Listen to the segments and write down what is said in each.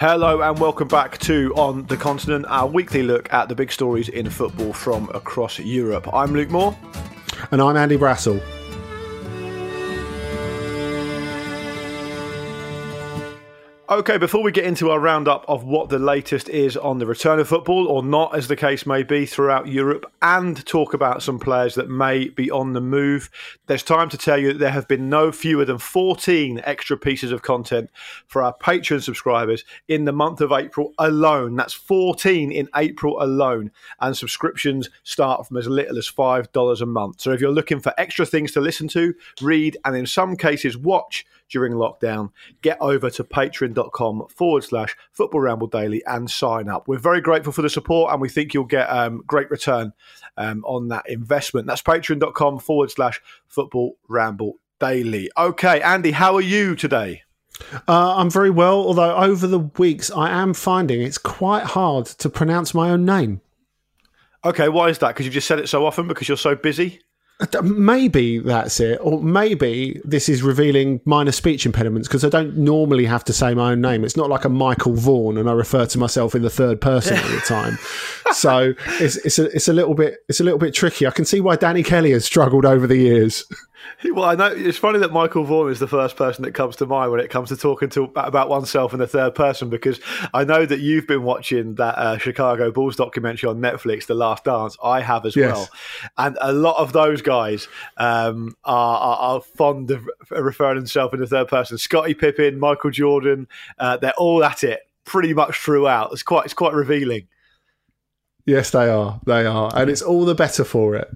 Hello and welcome back to On the Continent, our weekly look at the big stories in football from across Europe. I'm Luke Moore. And I'm Andy Brassel. Okay, before we get into our roundup of what the latest is on the return of football, or not, as the case may be, throughout Europe, and talk about some players that may be on the move, there's time to tell you that there have been no fewer than 14 extra pieces of content for our Patreon subscribers in the month of April alone. That's 14 in April alone, and subscriptions start from as little as $5 a month. So if you're looking for extra things to listen to, read, and in some cases watch, during lockdown, get over to patreon.com forward slash football ramble daily and sign up. We're very grateful for the support and we think you'll get um, great return um, on that investment. That's patreon.com forward slash football ramble daily. Okay, Andy, how are you today? Uh, I'm very well, although over the weeks I am finding it's quite hard to pronounce my own name. Okay, why is that? Because you've just said it so often because you're so busy? Maybe that's it, or maybe this is revealing minor speech impediments because I don't normally have to say my own name. It's not like a Michael Vaughan, and I refer to myself in the third person all the time. so it's it's a it's a little bit it's a little bit tricky. I can see why Danny Kelly has struggled over the years. Well, I know it's funny that Michael Vaughan is the first person that comes to mind when it comes to talking to about oneself in the third person, because I know that you've been watching that uh, Chicago Bulls documentary on Netflix, The Last Dance. I have as yes. well, and a lot of those guys um, are, are, are, fond of referring themselves in the third person. Scottie Pippen, Michael Jordan, uh, they're all at it pretty much throughout. It's quite it's quite revealing. Yes, they are. They are, and it's all the better for it.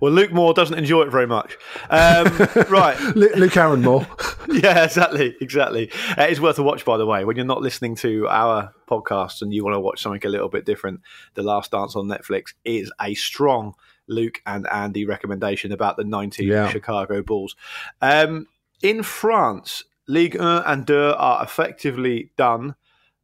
Well, Luke Moore doesn't enjoy it very much. Um, right. Luke Aaron Moore. yeah, exactly. Exactly. Uh, it's worth a watch, by the way. When you're not listening to our podcast and you want to watch something a little bit different, The Last Dance on Netflix is a strong Luke and Andy recommendation about the 19 yeah. Chicago Bulls. Um, in France, Ligue 1 and 2 are effectively done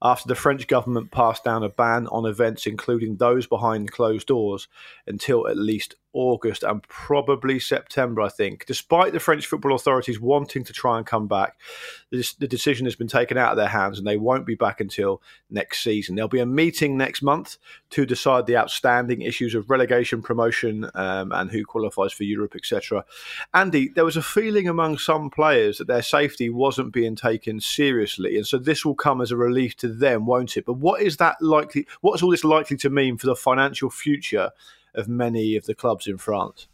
after the French government passed down a ban on events, including those behind closed doors, until at least August and probably September, I think. Despite the French football authorities wanting to try and come back, this, the decision has been taken out of their hands and they won't be back until next season. There'll be a meeting next month to decide the outstanding issues of relegation, promotion, um, and who qualifies for Europe, etc. Andy, there was a feeling among some players that their safety wasn't being taken seriously, and so this will come as a relief to them, won't it? But what is that likely? What's all this likely to mean for the financial future? Of many of the clubs in France?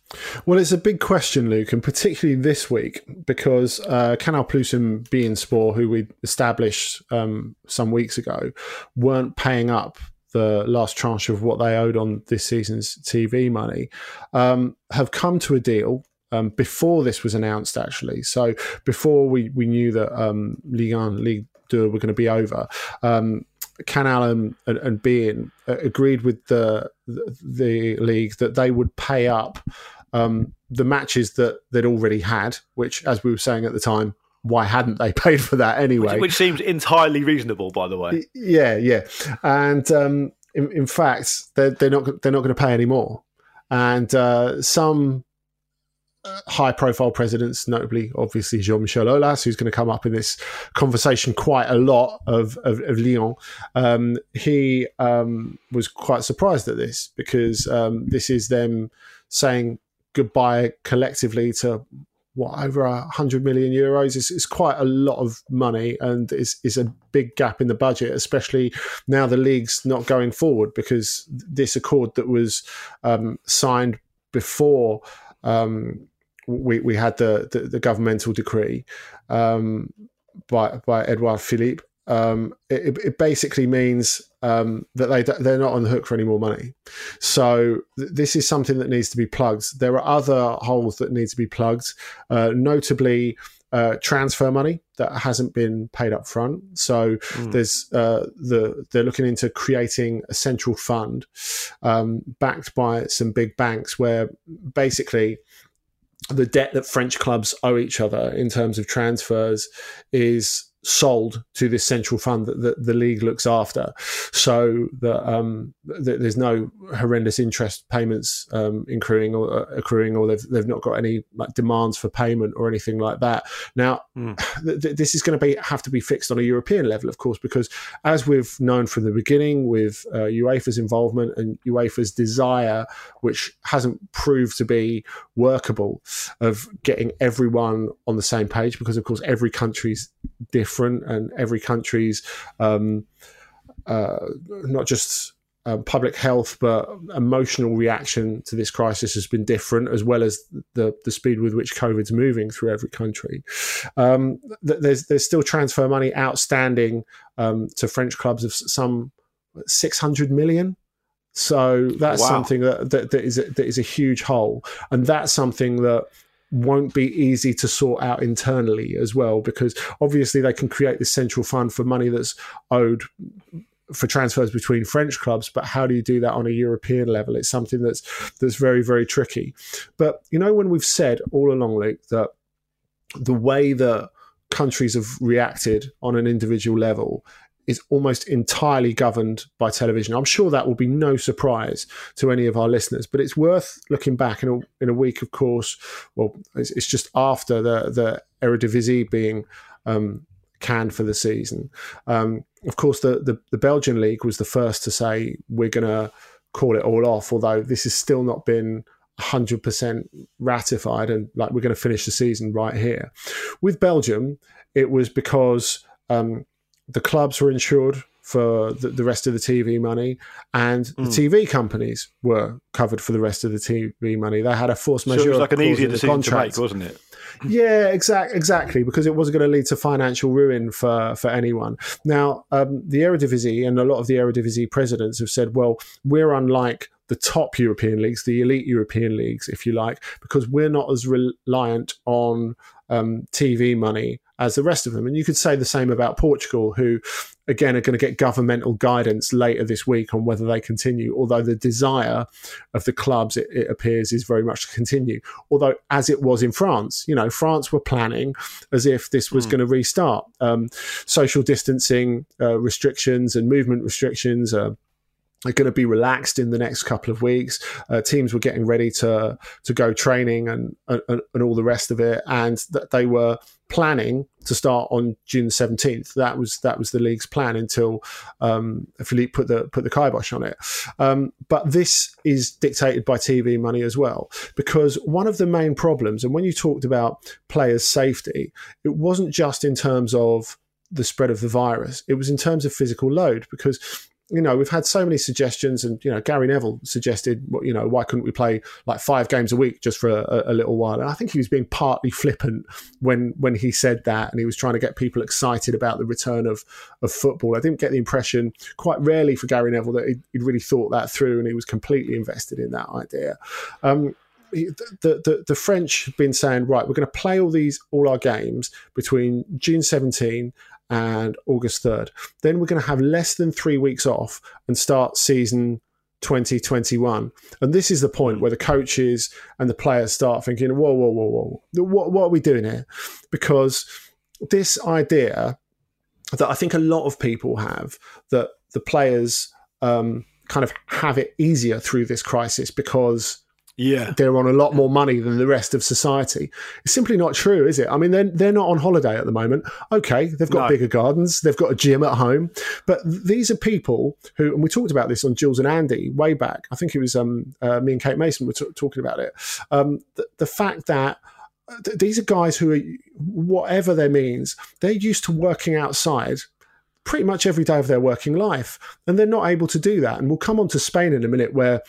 Well, it's a big question, Luke, and particularly this week because uh, Canal Plus and beIN Sport, who we established um, some weeks ago, weren't paying up the last tranche of what they owed on this season's TV money, um, have come to a deal um, before this was announced, actually. So before we, we knew that um, Ligue 1, Ligue 2 were going to be over, um, Canal Allen and, and beIN uh, agreed with the, the, the league that they would pay up um, the matches that they'd already had, which, as we were saying at the time, why hadn't they paid for that anyway? Which, which seems entirely reasonable, by the way. Yeah, yeah, and um, in, in, fact, they're, they're not they're not going to pay any more, and uh, some high profile presidents, notably, obviously, Jean Michel Aulas, who's going to come up in this conversation quite a lot of, of, of Lyon. Um, he um, was quite surprised at this because um, this is them saying goodbye collectively to what over a hundred million euros it's, quite a lot of money and it's, it's, a big gap in the budget especially now the league's not going forward because this accord that was um, signed before um, we, we had the, the, the governmental decree um, by by Edouard Philippe. Um, it, it, basically means um, that they they're not on the hook for any more money. So th- this is something that needs to be plugged. There are other holes that need to be plugged, uh, notably. Uh, transfer money that hasn't been paid up front. So mm. there's uh, the they're looking into creating a central fund um, backed by some big banks where basically the debt that French clubs owe each other in terms of transfers is sold to this central fund that, that the league looks after, so that, um, that there's no horrendous interest payments um, accruing or uh, accruing, or they've they've not got any like demands for payment or anything like that. Now, mm. th- th- this is going to be have to be fixed on a European level, of course, because as we've known from the beginning, with uh, UEFA's involvement and UEFA's desire, which hasn't proved to be workable, of getting everyone on the same page, because of course every country's different and every country's um, uh, not just uh, public health but emotional reaction to this crisis has been different as well as the the speed with which COVID's moving through every country. Um, there's there's still transfer money outstanding um, to French clubs of some 600 million. So that's wow. something that, that, that is a, that is a huge hole, and that's something that won't be easy to sort out internally as well because obviously they can create this central fund for money that's owed for transfers between French clubs, but how do you do that on a European level? It's something that's that's very very tricky. But you know when we've said all along, Luke, that the way that countries have reacted on an individual level is almost entirely governed by television. I'm sure that will be no surprise to any of our listeners, but it's worth looking back in a, in a week, of course. Well, it's, it's just after the, the Eredivisie being um, canned for the season. Um, of course, the, the, the Belgian league was the first to say we're going to call it all off, although this has still not been 100% ratified and like we're going to finish the season right here. With Belgium, it was because um, the clubs were insured for the, the, rest of the TV money, and the mm. TV companies were covered for the rest of the TV money. They had a force majeure. So it was like an easier decision to make, wasn't it? Yeah, exact, exactly, because it was going to lead to financial ruin for, for anyone. Now, um, the Eredivisie and a lot of the Eredivisie presidents have said, well, we're unlike the top European leagues, the elite European leagues, if you like, because we're not as reliant on um, TV money as the rest of them. And you could say the same about Portugal, who again are going to get governmental guidance later this week on whether they continue. Although the desire of the clubs, it, it, appears, is very much to continue. Although, as it was in France, you know, France were planning as if this was mm. going to restart. Um, social distancing uh, restrictions and movement restrictions. Uh, are going to be relaxed in the next couple of weeks. Uh, teams were getting ready to to go training and, and, and all the rest of it, and that they were planning to start on June seventeenth. That was that was the league's plan until um, Philippe put the put the kibosh on it. Um, but this is dictated by TV money as well, because one of the main problems, and when you talked about players' safety, it wasn't just in terms of the spread of the virus; it was in terms of physical load because you know, we've had so many suggestions, and you know, Gary Neville suggested, you know, why couldn't we play like five games a week just for a, a, little while? And I think he was being partly flippant when when he said that, and he was trying to get people excited about the return of of football. I didn't get the impression, quite rarely for Gary Neville, that he'd, he'd really thought that through, and he was completely invested in that idea. Um, the, the, the French have been saying, right, we're going to play all these all our games between June 17 and August 3rd. Then we're going to have less than three weeks off and start season 2021. And this is the point where the coaches and the players start thinking, whoa, whoa, whoa, whoa, what, what are we doing here? Because this idea that I think a lot of people have that the players um, kind of have it easier through this crisis because yeah. they're on a lot more money than the rest of society. It's simply not true, is it? I mean, they're, they're not on holiday at the moment. Okay, they've got no. bigger gardens, they've got a gym at home, but these are people who, and we talked about this on Jules and Andy way back. I think it was um, uh, me and Kate Mason were t- talking about it. Um, the, the fact that uh, th- these are guys who are, whatever their means, they're used to working outside pretty much every day of their working life. And they're not able to do that. And we'll come on to Spain in a minute where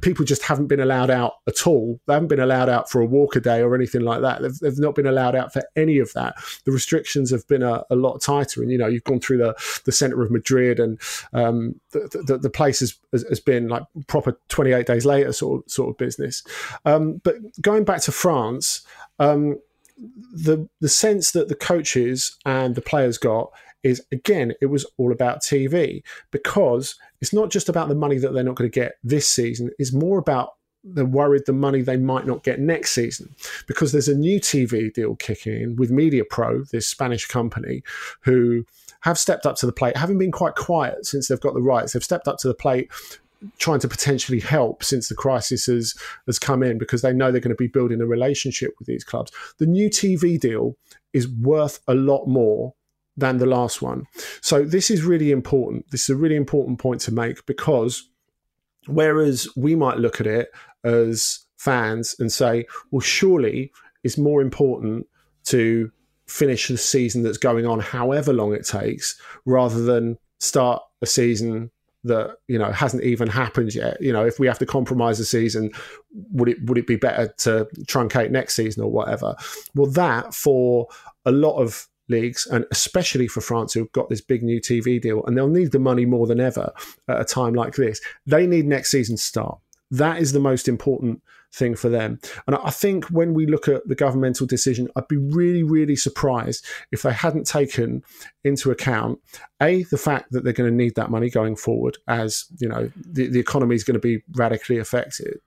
people just haven't been allowed out at all. They haven't been allowed out for a walk a day or anything like that. They've, they've not been allowed out for any of that. The restrictions have been a, a lot tighter. And, you know, you've gone through the, the centre of Madrid and um, the, the, the, place has, has been like proper 28 days later sort of, sort of business. Um, but going back to France, um, the the sense that the coaches and the players got is again, it was all about TV because it's not just about the money that they're not going to get this season, it's more about they're worried the money they might not get next season because there's a new TV deal kicking in with Media Pro, this Spanish company, who have stepped up to the plate, having been quite quiet since they've got the rights. They've stepped up to the plate trying to potentially help since the crisis has has come in because they know they're going to be building a relationship with these clubs. The new TV deal is worth a lot more than the last one. So this is really important. This is a really important point to make because whereas we might look at it as fans and say, well, surely it's more important to finish the season that's going on, however long it takes, rather than start a season that you know hasn't even happened yet. You know, if we have to compromise the season, would it would it be better to truncate next season or whatever? Well, that for a lot of leagues, and especially for France, who've got this big new TV deal, and they'll need the money more than ever at a time like this. They need next season start. That is the most important thing for them. And I think when we look at the governmental decision, I'd be really, really surprised if they hadn't taken into account a the fact that they're going to need that money going forward, as you know the, the economy is going to be radically affected,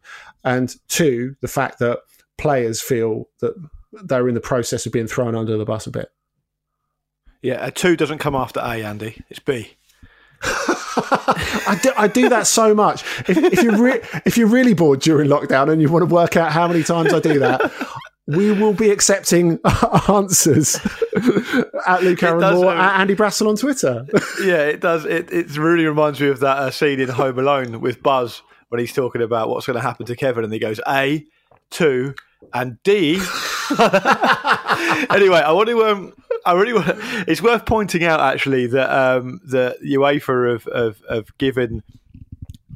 and two the fact that players feel that they're in the process of being thrown under the bus a bit. Yeah, a two doesn't come after A, Andy. It's B. I, do, I do that so much. If, if you're re- if you're really bored during lockdown and you want to work out how many times I do that, we will be accepting answers at Luke Aaron Moore, um, at Andy Brassel on Twitter. yeah, it does. It, it really reminds me of that uh, scene in Home Alone with Buzz when he's talking about what's going to happen to Kevin, and he goes A, two, and D. anyway, I want to. Um, I really want. To, it's worth pointing out actually that um, the UEFA have, have, have given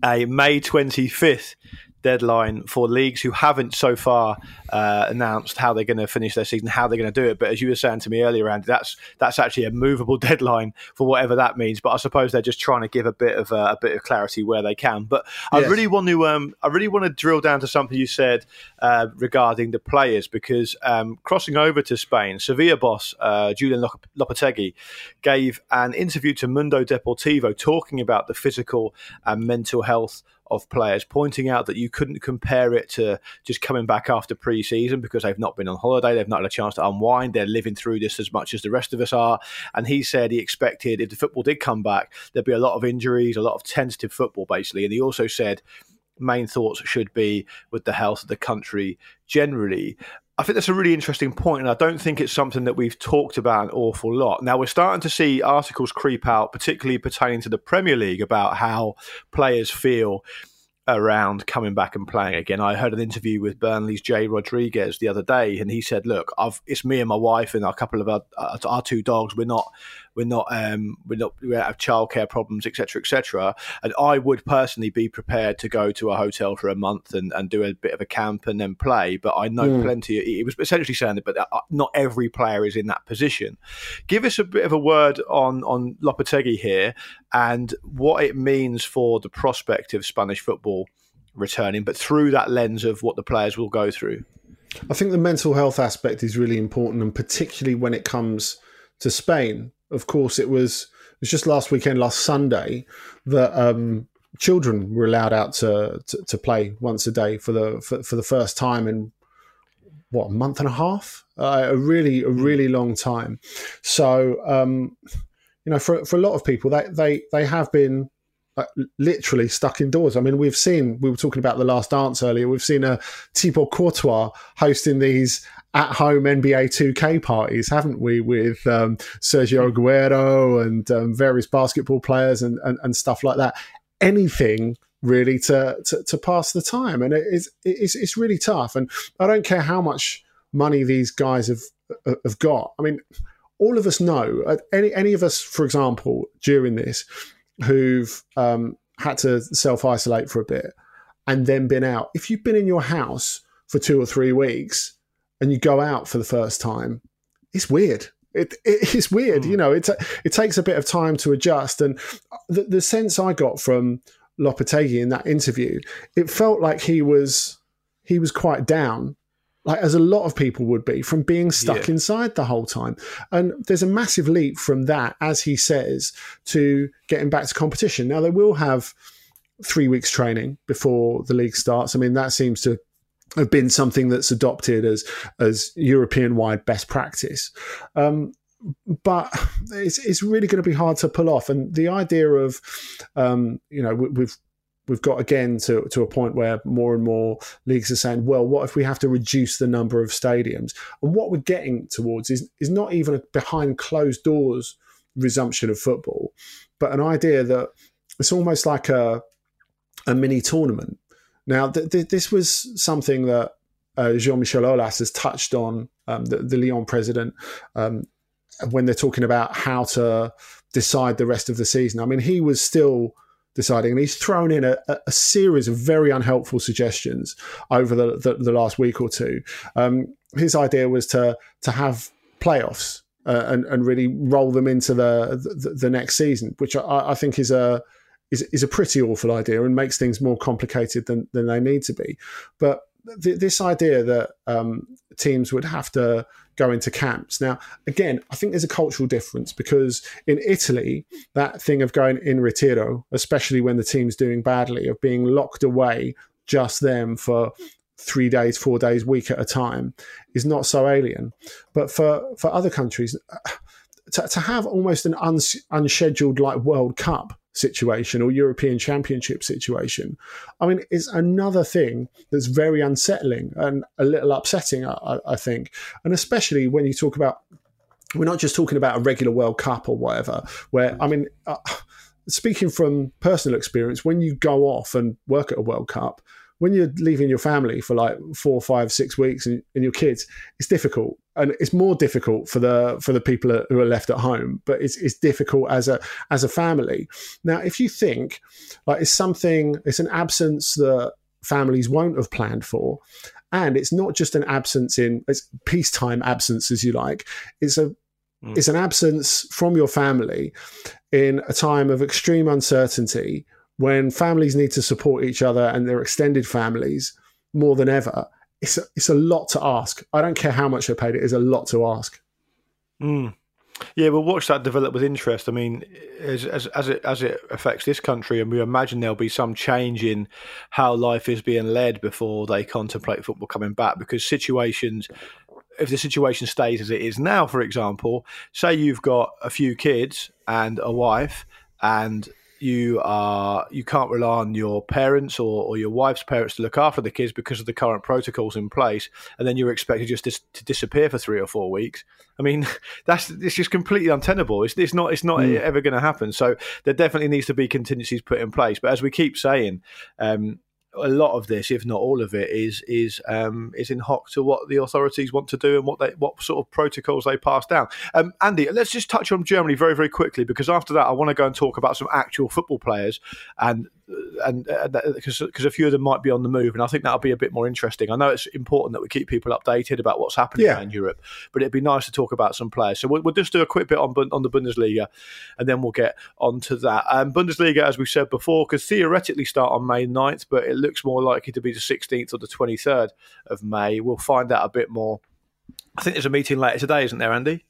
a May twenty fifth deadline for leagues who haven't so far uh, announced how they're going to finish their season, how they're going to do it. But as you were saying to me earlier, Andy, that's that's actually a movable deadline for whatever that means. But I suppose they're just trying to give a bit of uh, a bit of clarity where they can. But I really want to um, I really want to drill down to something you said uh, regarding the players because um, crossing over to Spain, Sevilla boss uh, Julian Lopetegui gave an interview to Mundo Deportivo talking about the physical and mental health of players, pointing out that you couldn't compare it to just coming back after pre season because they've not been on holiday, they've not had a chance to unwind, they're living through this as much as the rest of us are. And he said he expected if the football did come back, there'd be a lot of injuries, a lot of tentative football, basically. And he also said main thoughts should be with the health of the country generally. I think that's a really interesting point, and I don't think it's something that we've talked about an awful lot. Now, we're starting to see articles creep out, particularly pertaining to the Premier League, about how players feel around coming back and playing again. I heard an interview with Burnley's Jay Rodriguez the other day, and he said, "Look, I've, it's me and my wife and a couple of our, uh, our two dogs. We're not we're not um, we're not we have childcare problems, etc., etc. And I would personally be prepared to go to a hotel for a month and, and do a bit of a camp and then play. But I know mm. plenty. It was essentially saying that, but uh, not every player is in that position. Give us a bit of a word on on Lopetegui here and what it means for the prospect of Spanish football returning, but through that lens of what the players will go through. I think the mental health aspect is really important, and particularly when it comes to Spain. Of course, it was it was just last weekend, last Sunday, that um, children were allowed out to, to, to play once a day for the for, for, the first time in what a month and a half, uh, a really a really long time. So um, you know, for for a lot of people, they they they have been uh, literally stuck indoors. I mean, we've seen, we were talking about the last dance earlier, we've seen a Thibaut Courtois hosting these at home NBA 2K parties, haven't we, with um, Sergio Aguero and um, various basketball players and, and, and, stuff like that. Anything really to, to, to pass the time. And it is, it's, it's really tough. And I don't care how much money these guys have, have got. I mean, all of us know, uh, any, any of us, for example, during this, who've um, had to self isolate for a bit and then been out. If you've been in your house for two or three weeks and you go out for the first time, it's weird. It, it it's weird, mm. you know. It it takes a bit of time to adjust, and the, the sense I got from Lopetegui in that interview, it felt like he was he was quite down like as a lot of people would be from being stuck yeah. inside the whole time. And there's a massive leap from that, as he says, to getting back to competition. Now they will have three weeks training before the league starts. I mean, that seems to have been something that's adopted as as European wide best practice. Um, but it's, it's really going to be hard to pull off. And the idea of, um, you know, we've we've got again to, to a point where more and more leagues are saying, well, what if we have to reduce the number of stadiums? And what we're getting towards is, is not even a behind closed doors resumption of football, but an idea that it's almost like a, a mini tournament. Now, th- th- this was something that uh, Jean Michel Aulas has touched on, um, the, the Lyon president, um, when they're talking about how to decide the rest of the season. I mean, he was still deciding. And he's thrown in a, a series of very unhelpful suggestions over the, the, the last week or two. Um, his idea was to to have playoffs uh, and and really roll them into the the, the next season, which I, I, think is a is, is a pretty awful idea and makes things more complicated than than they need to be. But th- this idea that um, teams would have to go to camps. Now, again, I think there's a cultural difference because in Italy, that thing of going in retiro, especially when the team's doing badly, of being locked away just them for three days, four days, week at a time, is not so alien. But for for other countries, uh, to, to have almost an uns, unscheduled like World Cup situation or European Championship situation. I mean, it's another thing that's very unsettling and a little upsetting, I, I think. And especially when you talk about, we're not just talking about a regular World Cup or whatever, where, I mean, uh, speaking from personal experience, when you go off and work at a World Cup, when you're leaving your family for like four, five, six weeks and, and, your kids, it's difficult, and it's more difficult for the for the people who are left at home. But it's it's difficult as a as a family. Now, if you think like it's something, it's an absence that families won't have planned for, and it's not just an absence in it's peacetime absence, as you like. It's a mm. it's an absence from your family in a time of extreme uncertainty when families need to support each other and their extended families more than ever, it's a, it's a lot to ask. I don't care how much they're paid; it is a lot to ask. Mm. Yeah, we'll watch that develop with interest. I mean, as, as, as it as it affects this country, and we imagine there'll be some change in how life is being led before they contemplate football coming back. Because situations, if the situation stays as it is now, for example, say you've got a few kids and a wife, and you are you can't rely on your parents or, or your wife's parents to look after the kids because of the current protocols in place, and then you're expected just to, to disappear for three or four weeks. I mean, that's it's just completely untenable. It's, it's not it's not mm. ever going to happen. So there definitely needs to be contingencies put in place. But as we keep saying, um, a lot of this, if not all of it, is is um, is in hock to what the authorities want to do and what they what sort of protocols they pass down. Um, Andy, let's just touch on Germany very very quickly because after that I want to go and talk about some actual football players and and because uh, because a few of them might be on the move, and I think that'll be a bit more interesting. I know it's important that we keep people updated about what's happening yeah. in Europe, but it'd be nice to talk about some players. So we'll, we'll, just do a quick bit on on the Bundesliga, and then we'll get onto that. Um, Bundesliga, as we said before, could theoretically start on May 9th, but it looks more likely to be the 16th or the 23rd of May. We'll find out a bit more. I think there's a meeting later today, isn't there, Andy?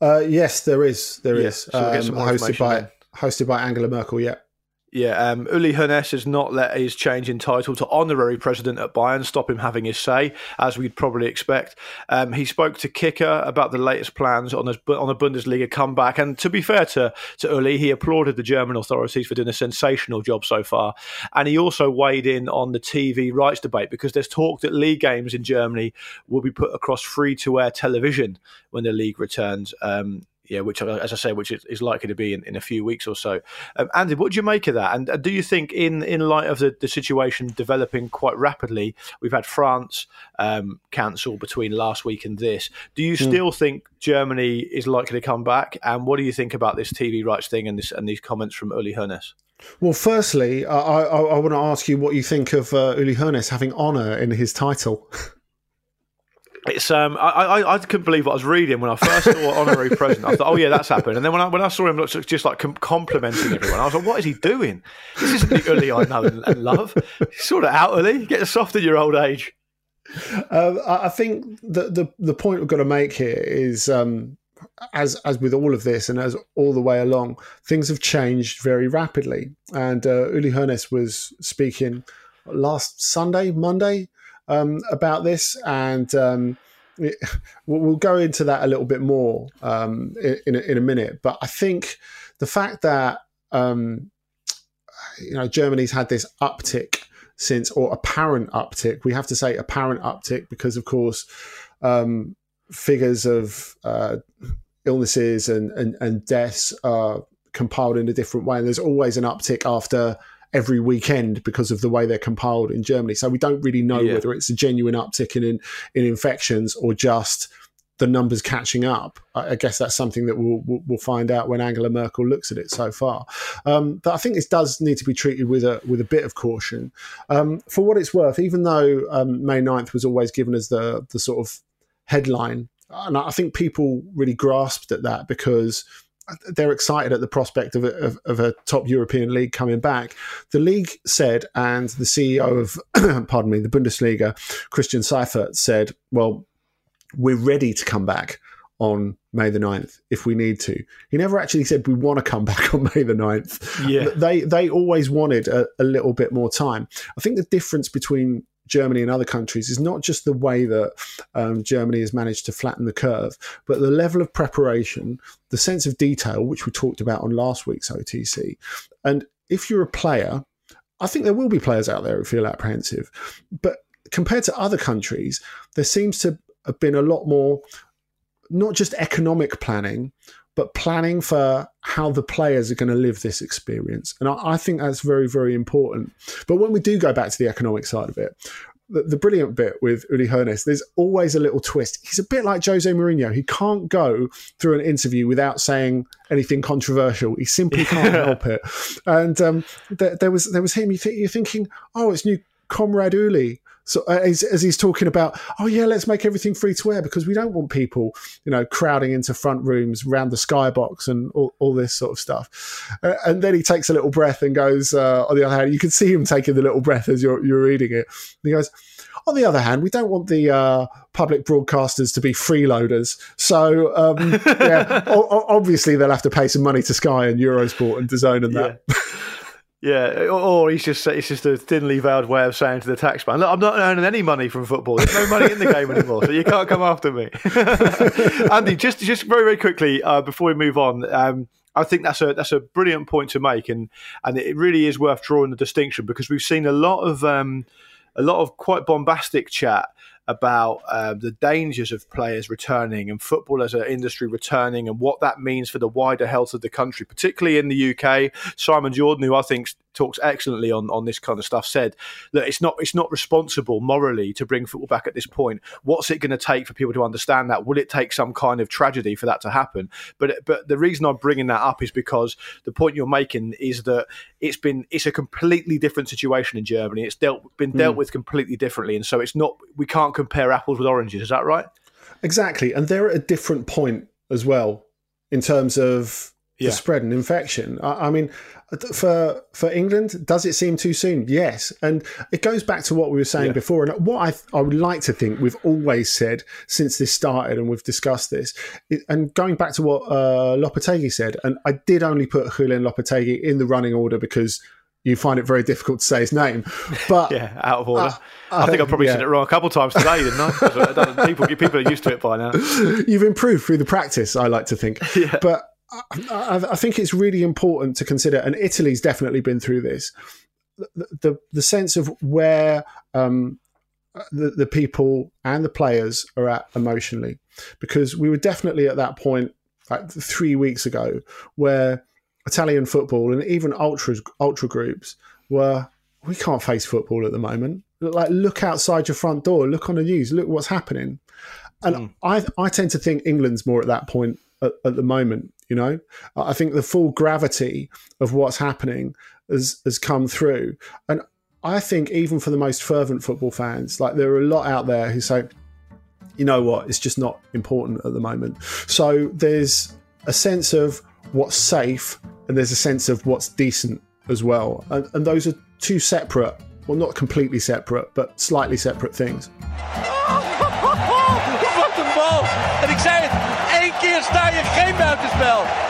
Uh, yes, there is. There is. So we'll um, hosted by hosted by Angela Merkel. Yeah. Yeah, um, Uli Hoeneß has not let his change in title to honorary president at Bayern stop him having his say, as we'd probably expect. Um, he spoke to Kicker about the latest plans on, his, on a Bundesliga comeback. And to be fair to, to Uli, he applauded the German authorities for doing a sensational job so far. And he also weighed in on the TV rights debate because there's talk that league games in Germany will be put across free to air television when the league returns. Um, yeah, which as I say, which is, likely to be in, in a few weeks or so. Um, Andy, what do you make of that? And uh, do you think, in in light of the, the situation developing quite rapidly, we've had France um, cancel between last week and this. Do you mm. still think Germany is likely to come back? And what do you think about this TV rights thing and this and these comments from Uli Hoeneß? Well, firstly, I, I, I want to ask you what you think of uh, Uli Hoeneß having honour in his title. It's um I, I, I couldn't believe what I was reading when I first saw honorary president. I thought, oh yeah, that's happened. And then when I when I saw him look just like complimenting everyone, I was like, what is he doing? This isn't the Uli I know and, and love. Sort of out Uli. Get soft in your old age. Um, I think the, the the point we've got to make here is um, as as with all of this and as all the way along, things have changed very rapidly. And uh, Uli Hoeneß was speaking last Sunday, Monday um, about this, and um, it, we'll go into that a little bit more um, in, in, a minute. But I think the fact that um, you know Germany's had this uptick since, or apparent uptick, we have to say apparent uptick because, of course, um, figures of uh, illnesses and, and, and deaths are compiled in a different way, and there's always an uptick after every weekend because of the way they're compiled in Germany. So we don't really know yeah. whether it's a genuine uptick in, in, in infections or just the numbers catching up. I guess that's something that we'll, we'll find out when Angela Merkel looks at it so far. Um, but I think this does need to be treated with a with a bit of caution. Um, for what it's worth, even though um, May 9th was always given as the the sort of headline, and I think people really grasped at that because they're excited at the prospect of a, of, of a, top European league coming back. The league said, and the CEO of, pardon me, the Bundesliga, Christian Seifert, said, well, we're ready to come back on May the 9th if we need to. He never actually said we want to come back on May the 9th. Yeah. They, they always wanted a, a little bit more time. I think the difference between Germany and other countries is not just the way that um, Germany has managed to flatten the curve, but the level of preparation, the sense of detail, which we talked about on last week's OTC. And if you're a player, I think there will be players out there who feel apprehensive. But compared to other countries, there seems to have been a lot more, not just economic planning, but planning for how the players are going to live this experience. And I, I, think that's very, very important. But when we do go back to the economic side of it, the, the brilliant bit with Uli Hoeneß, there's always a little twist. He's a bit like Jose Mourinho. He can't go through an interview without saying anything controversial. He simply can't help it. And um, there, there, was there was him. You think, you're thinking, oh, it's new comrade Uli so uh, as, as, he's talking about, oh yeah, let's make everything free to air because we don't want people, you know, crowding into front rooms around the skybox and all, all this sort of stuff. Uh, and then he takes a little breath and goes, uh, on the other hand, you can see him taking the little breath as you're, you're reading it. And he goes, on the other hand, we don't want the uh, public broadcasters to be freeloaders. So, um, yeah, o- obviously they'll have to pay some money to Sky and Eurosport and DAZN and that. Yeah. Yeah, or he's just it's just a thinly veiled way of saying to the taxman, "Look, I'm not earning any money from football. There's no money in the game anymore, so you can't come after me." Andy, just just very very quickly uh, before we move on, um, I think that's a that's a brilliant point to make, and and it really is worth drawing the distinction because we've seen a lot of um, a lot of quite bombastic chat about uh, the dangers of players returning and football as an industry returning and what that means for the wider health of the country, particularly in the UK. Simon Jordan, who I think talks excellently on, on this kind of stuff, said that it's not it's not responsible morally to bring football back at this point. What's it going to take for people to understand that? Will it take some kind of tragedy for that to happen? But but the reason I'm bringing that up is because the point you're making is that it's been it's a completely different situation in Germany. It's dealt been dealt mm. with completely differently, and so it's not we can't compare apples with oranges. Is that right? Exactly, and they're at a different point as well in terms of the spread and infection. I, I, mean, for for England, does it seem too soon? Yes, and it goes back to what we were saying yeah. before, and what I I would like to think we've always said since this started, and we've discussed this, and going back to what uh, Lopetegui said, and I did only put Julian Lopetegui in the running order because you find it very difficult to say his name. But yeah, out of order. Uh, I think I probably yeah. said it wrong a couple of times today, didn't I? people people are used to it by now. You've improved through the practice, I like to think. Yeah. But I, I, think it's really important to consider, and Italy's definitely been through this. The the, the sense of where um, the, the people and the players are at emotionally, because we were definitely at that point like three weeks ago where Italian football and even ultras ultra groups were we can't face football at the moment. Like look outside your front door, look on the news, look what's happening. And mm. I I tend to think England's more at that point at, at, the moment. You know, I think the full gravity of what's happening has has come through, and I think even for the most fervent football fans, like there are a lot out there who say, you know what, it's just not important at the moment. So there's a sense of what's safe and there's a sense of what's decent as well. And, and those are two separate, well, not completely separate, but slightly separate things. Één keer sta je geen buitenspel.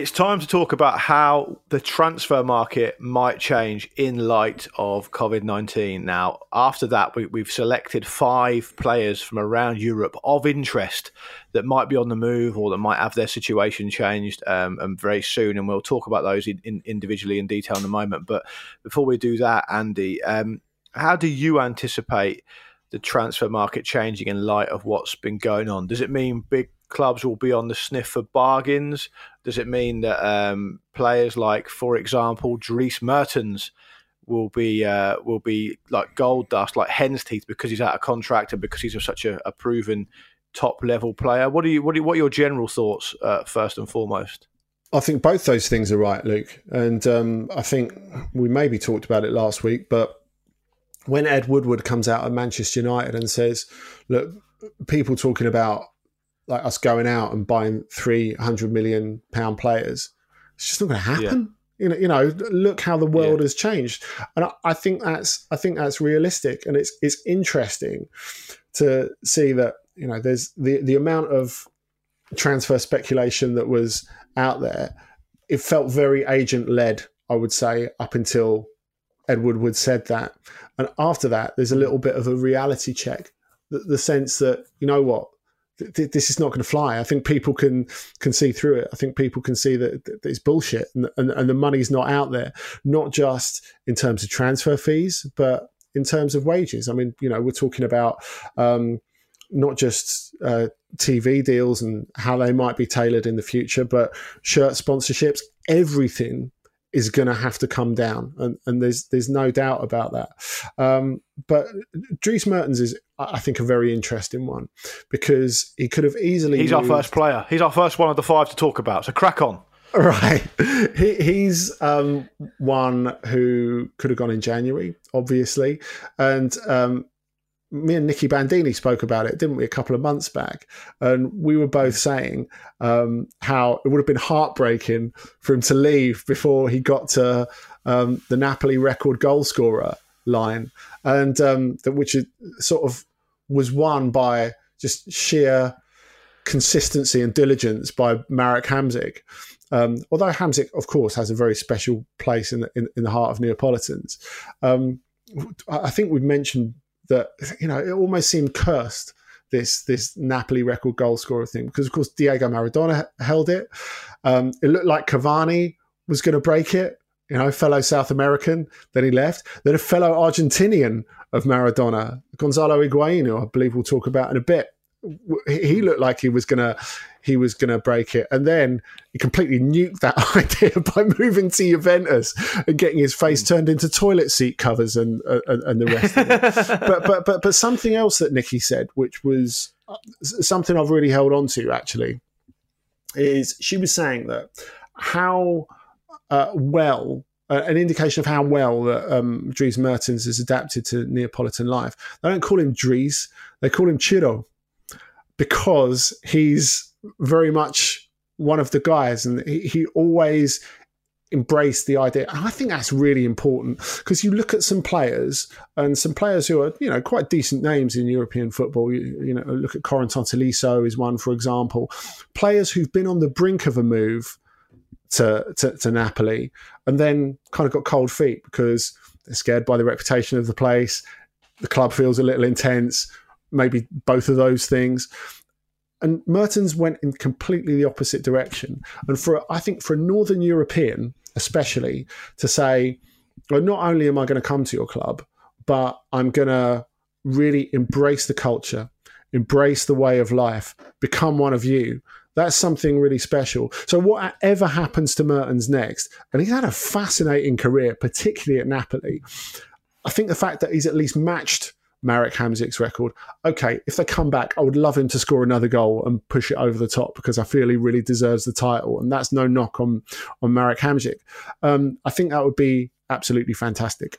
It's time to talk about how the transfer market might change in light of COVID 19. Now, after that, we, have selected five players from around Europe of interest that might be on the move or that might have their situation changed um, and very soon. And we'll talk about those in, in, individually in detail in a moment. But before we do that, Andy, um, how do you anticipate the transfer market changing in light of what's been going on? Does it mean big clubs will be on the sniff for bargains? Does it mean that um, players like, for example, Dries Mertens will be uh, will be like gold dust, like hen's teeth, because he's out of contract and because he's such a, a proven top level player? What are you what what are your general thoughts uh, first and foremost? I think both those things are right, Luke, and um, I think we maybe talked about it last week, but when Ed Woodward comes out of Manchester United and says, "Look, people talking about like us going out and buying three hundred million pound players. It's just not going to happen. You know, you know, look how the world Yeah. has changed, and I, I think that's I think that's realistic, and it's it's interesting to see that you know there's the the amount of transfer speculation that was out there. It felt very agent led, I would say, up until edward Woodward said that, and after that, there's a little bit of a reality check. The, the sense that you know what, th- th- this is not going to fly. I think people can can see through it. I think people can see that, that it's bullshit, and, and and the money's not out there. Not just in terms of transfer fees, but in terms of wages. I mean, you know, we're talking about. Um, not just uh, TV deals and how they might be tailored in the future, but shirt sponsorships, everything is going to have to come down, and, and there's there's no doubt about that. Um, but Dries Mertens is, I I think, a very interesting one because he could have easily. He's our first player. He's our first one of the five to talk about. So crack on. Right. He, he's um, one who could have gone in January, obviously. And um, me and Nicky Bandini spoke about it, didn't we, a couple of months back? And we were both saying um, how it would have been heartbreaking for him to leave before he got to um, the Napoli record goal scorer line, and um, that which is, sort of was won by just sheer consistency and diligence by Marek Hamzik. Um, although Hamzik, of course, has a very special place in the, in, in the heart of Neapolitans. Um, I think we've mentioned that you know it almost seemed cursed this this Napoli record goal scorer thing because of course Diego Maradona held it. Um, it looked like Cavani was going to break it. You know, fellow South American. Then he left. Then a fellow Argentinian of Maradona, Gonzalo Higuain, who I believe we'll talk about in a bit. He looked like he was gonna he was gonna break it, and then he completely nuked that idea by moving to Juventus and getting his face turned into toilet seat covers and uh, and, and the rest. of it. but but but but something else that Nikki said, which was uh, something I've really held on to actually, is she was saying that how uh, well. Uh, an indication of how well that um, Dries Mertens is adapted to Neapolitan life. They don't call him Dries; they call him Ciro because he's very much one of the guys, and he, he always embraced the idea. And I think that's really important because you look at some players and some players who are, you know, quite decent names in European football. You, you know, look at Corentin Tolisso is one, for example. Players who've been on the brink of a move to, to, to Napoli and then kind of got cold feet because they're scared by the reputation of the place. The club feels a little intense, maybe both of those things. And Mertens went in completely the opposite direction. And for I think for a Northern European, especially, to say, well, not only am I going to come to your club, but I'm going to really embrace the culture, embrace the way of life, become one of you. That's something really special. So, whatever happens to Mertens next, and he's had a fascinating career, particularly at Napoli. I think the fact that he's at least matched Marek Hamzik's record. Okay, if they come back, I would love him to score another goal and push it over the top because I feel he really deserves the title. And that's no knock on on Marek Hamzik. Um, I think that would be absolutely fantastic.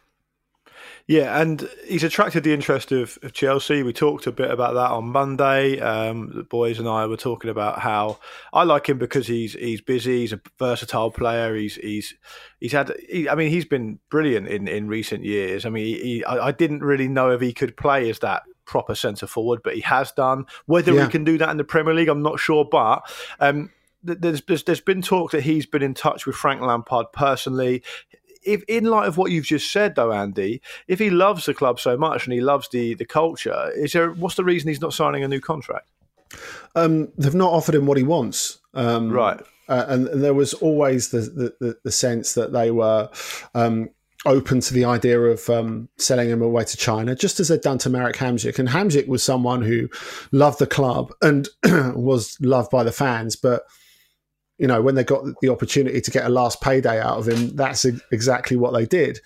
Yeah, and he's attracted the interest of, of Chelsea. We talked a bit about that on Monday. Um, the boys and I were talking about how I like him because he's he's busy. He's a versatile player. He's he's he's had. He, I mean, he's been brilliant in, in recent years. I mean, he, he, I, I didn't really know if he could play as that proper centre forward, but he has done. Whether Yeah. he can do that in the Premier League, I'm not sure. But um, there's, there's there's been talk that he's been in touch with Frank Lampard personally if in light of what you've just said though andy if he loves the club so much and he loves the the culture is there what's the reason he's not signing a new contract Um, they've not offered him what he wants. Um, Right. Uh, and, and there was always the, the, the, the sense that they were um, open to the idea of um, selling him away to China, just as they'd done to Marek Hamzik. And Hamzik was someone who loved the club and was loved by the fans, but you know, when they got the opportunity to get a last payday out of him, that's exactly what they did.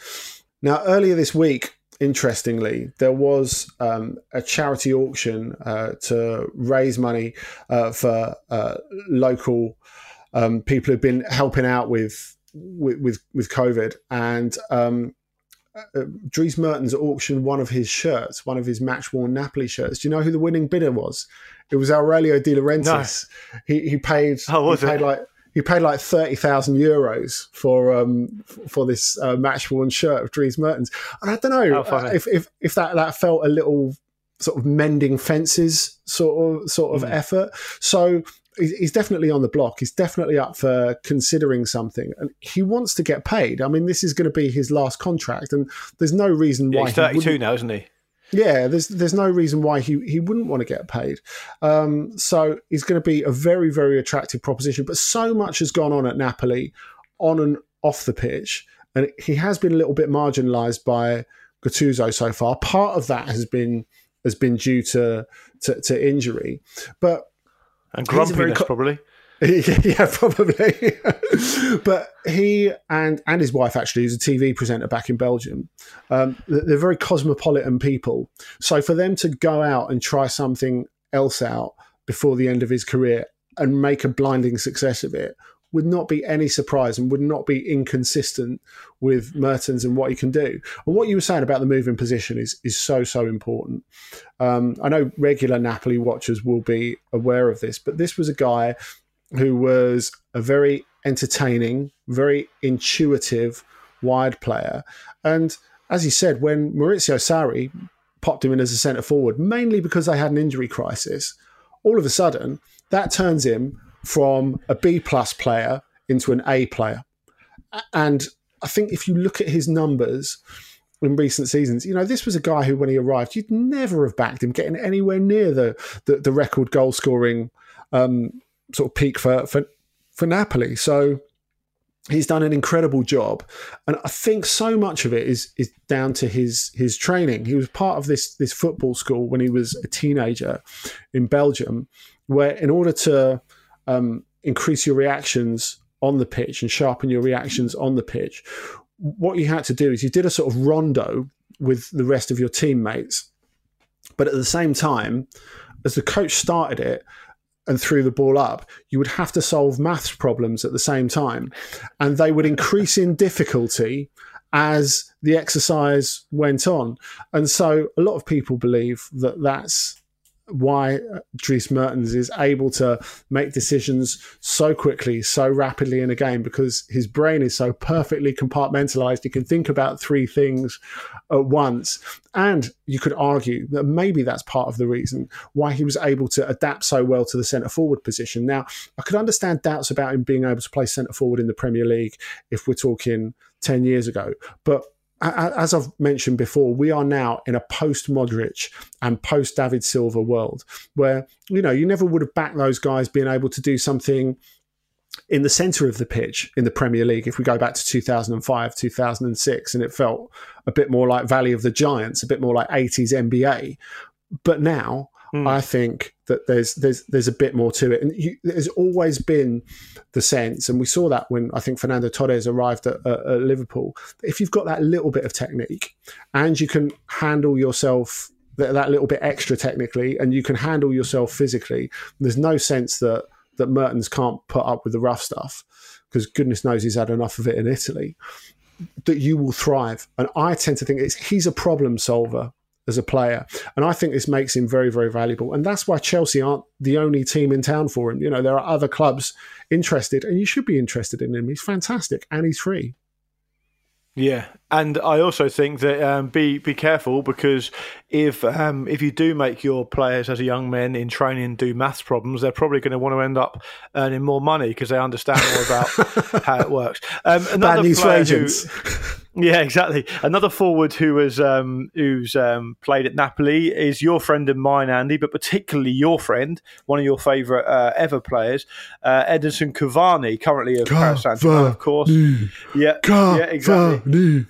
Now, earlier this week, interestingly, there was um, a charity auction uh, to raise money uh, for uh, local um, people who've been helping out with with with, with COVID, and um, uh, Dries Mertens auctioned one of his shirts, one of his match worn Napoli shirts. Do you know who the winning bidder was? It was Aurelio De Laurentiis. No. He he paid. Oh, was he paid it? like he paid like thirty thousand euros for um for this uh, match worn shirt of Dries Mertens. And I don't know uh, if, if if that that felt a little sort of mending fences sort of sort of mm. effort. So he's definitely on the block. He's definitely up for considering something, and he wants to get paid. I mean, this is going to be his last contract, and there's no reason yeah, why he's 32 he now, isn't he? Yeah, there's there's no reason why he, he wouldn't want to get paid. Um, so he's going to be a very very attractive proposition. But so much has gone on at Napoli, on and off the pitch, and he has been a little bit marginalised by Gattuso so far. Part of that has been has been due to to, to injury, but and grumpiness co- probably. yeah, probably. but he and and his wife actually, who's a TV presenter back in Belgium, um, they're very cosmopolitan people. So for them to go out and try something else out before the end of his career and make a blinding success of it would not be any surprise and would not be inconsistent with Mertens and what he can do. And what you were saying about the moving position is is so so important. Um, I know regular Napoli watchers will be aware of this, but this was a guy who was a very entertaining, very intuitive wide player, and as he said, when Maurizio Sarri popped him in as a centre forward, mainly because they had an injury crisis, all of a sudden that turns him from a B plus player into an A player. And I think if you look at his numbers in recent seasons, you know, this was a guy who, when he arrived, you'd never have backed him getting anywhere near the the, the record goal scoring um, sort of peak for, for for Napoli. So he's done an incredible job, and I think so much of it is is down to his his training. He was part of this this football school when he was a teenager in Belgium, where in order to um, increase your reactions on the pitch and sharpen your reactions on the pitch. What you had to do is you did a sort of rondo with the rest of your teammates, but at the same time, as the coach started it and threw the ball up, you would have to solve maths problems at the same time, and they would increase in difficulty as the exercise went on. And so, a lot of people believe that that's why uh, Dries Mertens is able to make decisions so quickly, so rapidly in a game because his brain is so perfectly compartmentalized. He can think about three things at once. And you could argue that maybe that's part of the reason why he was able to adapt so well to the centre forward position. Now, I could understand doubts about him being able to play centre forward in the Premier League if we're talking 10 years ago. But as I've mentioned before, we are now in a post Modric and post David Silva world where, you know, you never would have backed those guys being able to do something in the centre of the pitch in the Premier League if we go back to 2005, 2006, and it felt a bit more like Valley of the Giants, a bit more like 80s NBA. But now Mm. I think that there's there's there's a bit more to it, and you, there's always been the sense, and we saw that when I think Fernando Torres arrived at, at, at Liverpool. If you've got that little bit of technique, and you can handle yourself that, that little bit extra technically, and you can handle yourself physically, there's no sense that that Mertens can't put up with the rough stuff because goodness knows he's had enough of it in Italy. That you will thrive, and I tend to think it's he's a problem solver as a player. And I think this makes him very, very valuable. And that's why Chelsea aren't the only team in town for him. You know, there are other clubs interested, and you should be interested in him. He's fantastic and he's free. Yeah, and I also think that um, be be careful because if um, if you do make your players as a young men in training do maths problems, they're probably going to want to end up earning more money because they understand more about how it works. Um, another Bad news for agents. Who, Yeah, exactly. Another forward who has um, who's um, played at Napoli is your friend and mine, Andy, but particularly your friend, one of your favourite uh, ever players, uh, Edinson Cavani, currently of Paris Saint Germain, of course. Yeah, yeah, exactly.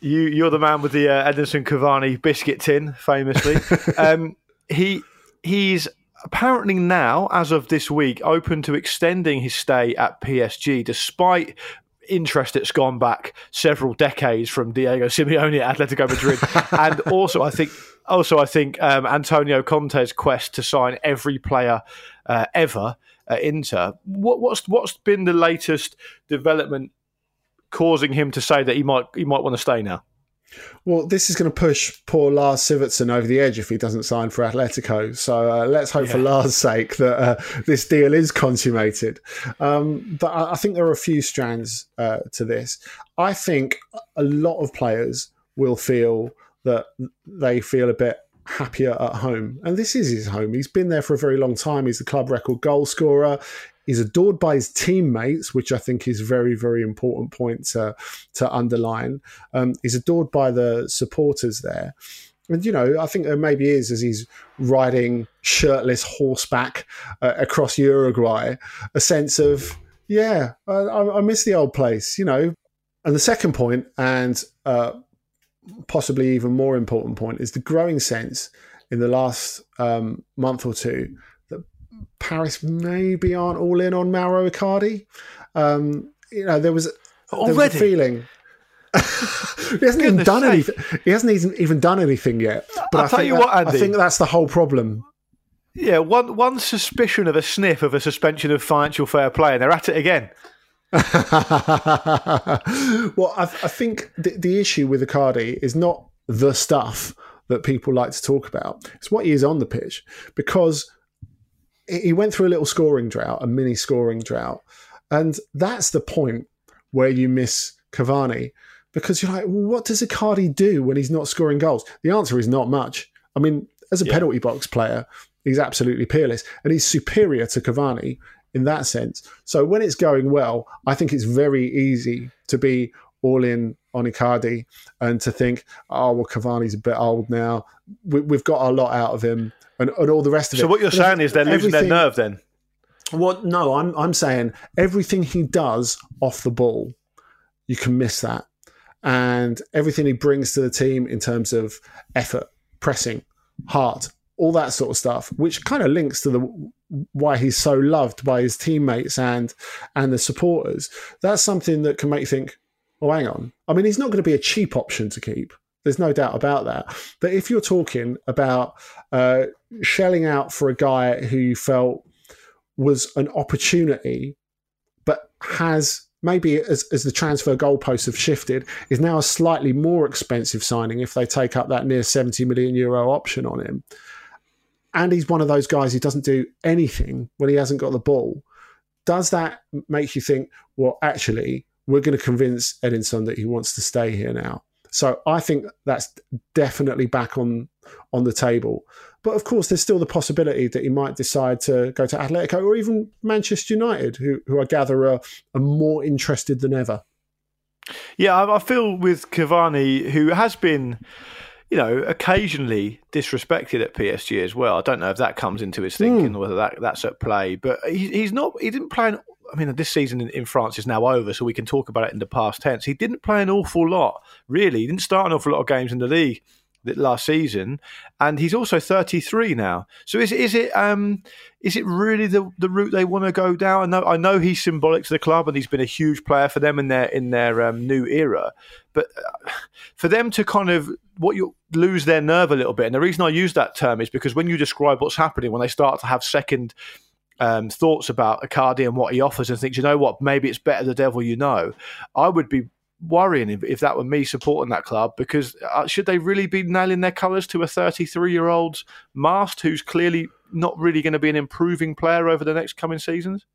You, you're the man with the uh, Edinson Cavani biscuit tin, famously. um, he he's apparently now, as of this week, open to extending his stay at PSG, despite interest that's gone back several decades from Diego Simeone at Atletico Madrid, and also I think also I think um, Antonio Conte's quest to sign every player uh, ever at Inter. What, what's what's been the latest development causing him to say that he might he might want to stay now? Well, this is going to push poor Lars Sivertsen over the edge if he doesn't sign for Atletico. So uh, let's hope yeah. for Lars' sake that uh, this deal is consummated. Um, but I, I, think there are a few strands uh, to this. I think a lot of players will feel that they feel a bit happier at home. And this is his home. He's been there for a very long time. He's the club record goal scorer. He's adored by his teammates, which I think is very, very important point to, to underline. Um, he's adored by the supporters there. And, you know, I think there maybe is as he's riding shirtless horseback uh, across Uruguay, a sense of, yeah, I, I, miss the old place, you know. And the second point, and uh, possibly even more important point, is the growing sense in the last um, month or two Paris maybe aren't all in on Mauro Icardi. Um, you know, there was, there was a feeling. he hasn't even done sake. anything. He hasn't even, even done anything yet. But I'll I tell you that, what, Andy. I think that's the whole problem. Yeah, one one suspicion of a sniff of a suspension of financial fair play, and they're at it again. well, I, I think the, the issue with Icardi is not the stuff that people like to talk about. It's what he is on the pitch because he went through a little scoring drought, a mini scoring drought. And that's the point where you miss Cavani because you're like, well, what does Icardi do when he's not scoring goals? The answer is not much. I mean, as a yeah. penalty box player, he's absolutely peerless and he's superior to Cavani in that sense. So when it's going well, I think it's very easy to be all in on Icardi and to think, oh, well, Cavani's a bit old now. We, have got a lot out of him and, and all the rest of it. So what you're saying is they're losing their nerve then? What? No, I'm I'm saying everything he does off the ball, you can miss that, and everything he brings to the team in terms of effort, pressing, heart, all that sort of stuff, which kind of links to the why he's so loved by his teammates and and the supporters. That's something that can make you think, oh, hang on. I mean, he's not going to be a cheap option to keep. There's no doubt about that. But if you're talking about uh, shelling out for a guy who you felt was an opportunity, but has maybe as, as the transfer goalposts have shifted, is now a slightly more expensive signing if they take up that near 70 million euro option on him. And he's one of those guys who doesn't do anything when he hasn't got the ball. Does that make you think, well, actually, we're going to convince Edinson that he wants to stay here now? So I think that's definitely back on on the table. But of course, there's still the possibility that he might decide to go to Atletico or even Manchester United, who, who I gather are, are more interested than ever. Yeah, I feel with Cavani, who has been, you know, occasionally disrespected at PSG as well. I don't know if that comes into his thinking, mm. whether that that's at play. But he, he's not. He didn't play an I mean, this season in, in, France is now over, so we can talk about it in the past tense. He didn't play an awful lot, really. He didn't start an awful lot of games in the league last season, and he's also 33 now. So is is it um is it really the the route they want to go down? I know I know he's symbolic to the club, and he's been a huge player for them in their in their um, new era. But uh, for them to kind of what you lose their nerve a little bit, and the reason I use that term is because when you describe what's happening when they start to have second um, thoughts about Icardi and what he offers and thinks, you know what, maybe it's better the devil you know, I would be worrying if, if that were me supporting that club because uh, should they really be nailing their colours to a 33 year old Mast who's clearly not really going to be an improving player over the next coming seasons?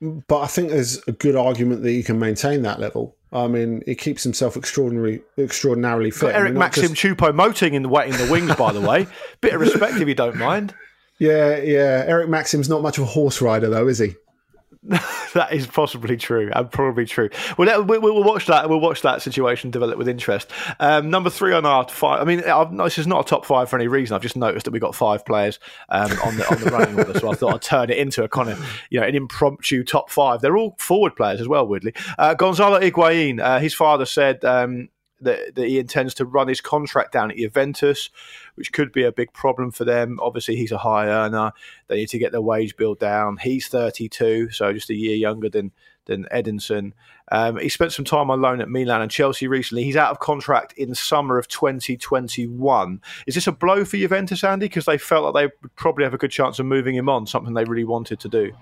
But I think there's a good argument that you can maintain that level. I mean, he keeps himself extraordinarily, extraordinarily fit. Eric I mean, Maxim just... Choupo-Moting in the wet in the wings, by the way. Bit of respect if you don't mind. Yeah, yeah. Eric Maxim's not much of a horse rider, though, is he? that is possibly true and probably true. Well, we, will watch that. We'll watch that situation develop with interest. Um, number three on our five. I mean, I've, this is not a top five for any reason. I've just noticed that we got five players um, on the on the running order, so I thought I'd turn it into a kind of you know an impromptu top five. They're all forward players as well. Weirdly, uh, Gonzalo Higuain. Uh, his father said um, that, that he intends to run his contract down at Juventus, which could be a big problem for them. Obviously, he's a high earner. They need to get their wage bill down. He's 32, so just a year younger than than Edinson. Um, he spent some time on loan at Milan and Chelsea recently. He's out of contract in summer of 2021. Is this a blow for Juventus, Andy? Because they felt like they would probably have a good chance of moving him on, something they really wanted to do.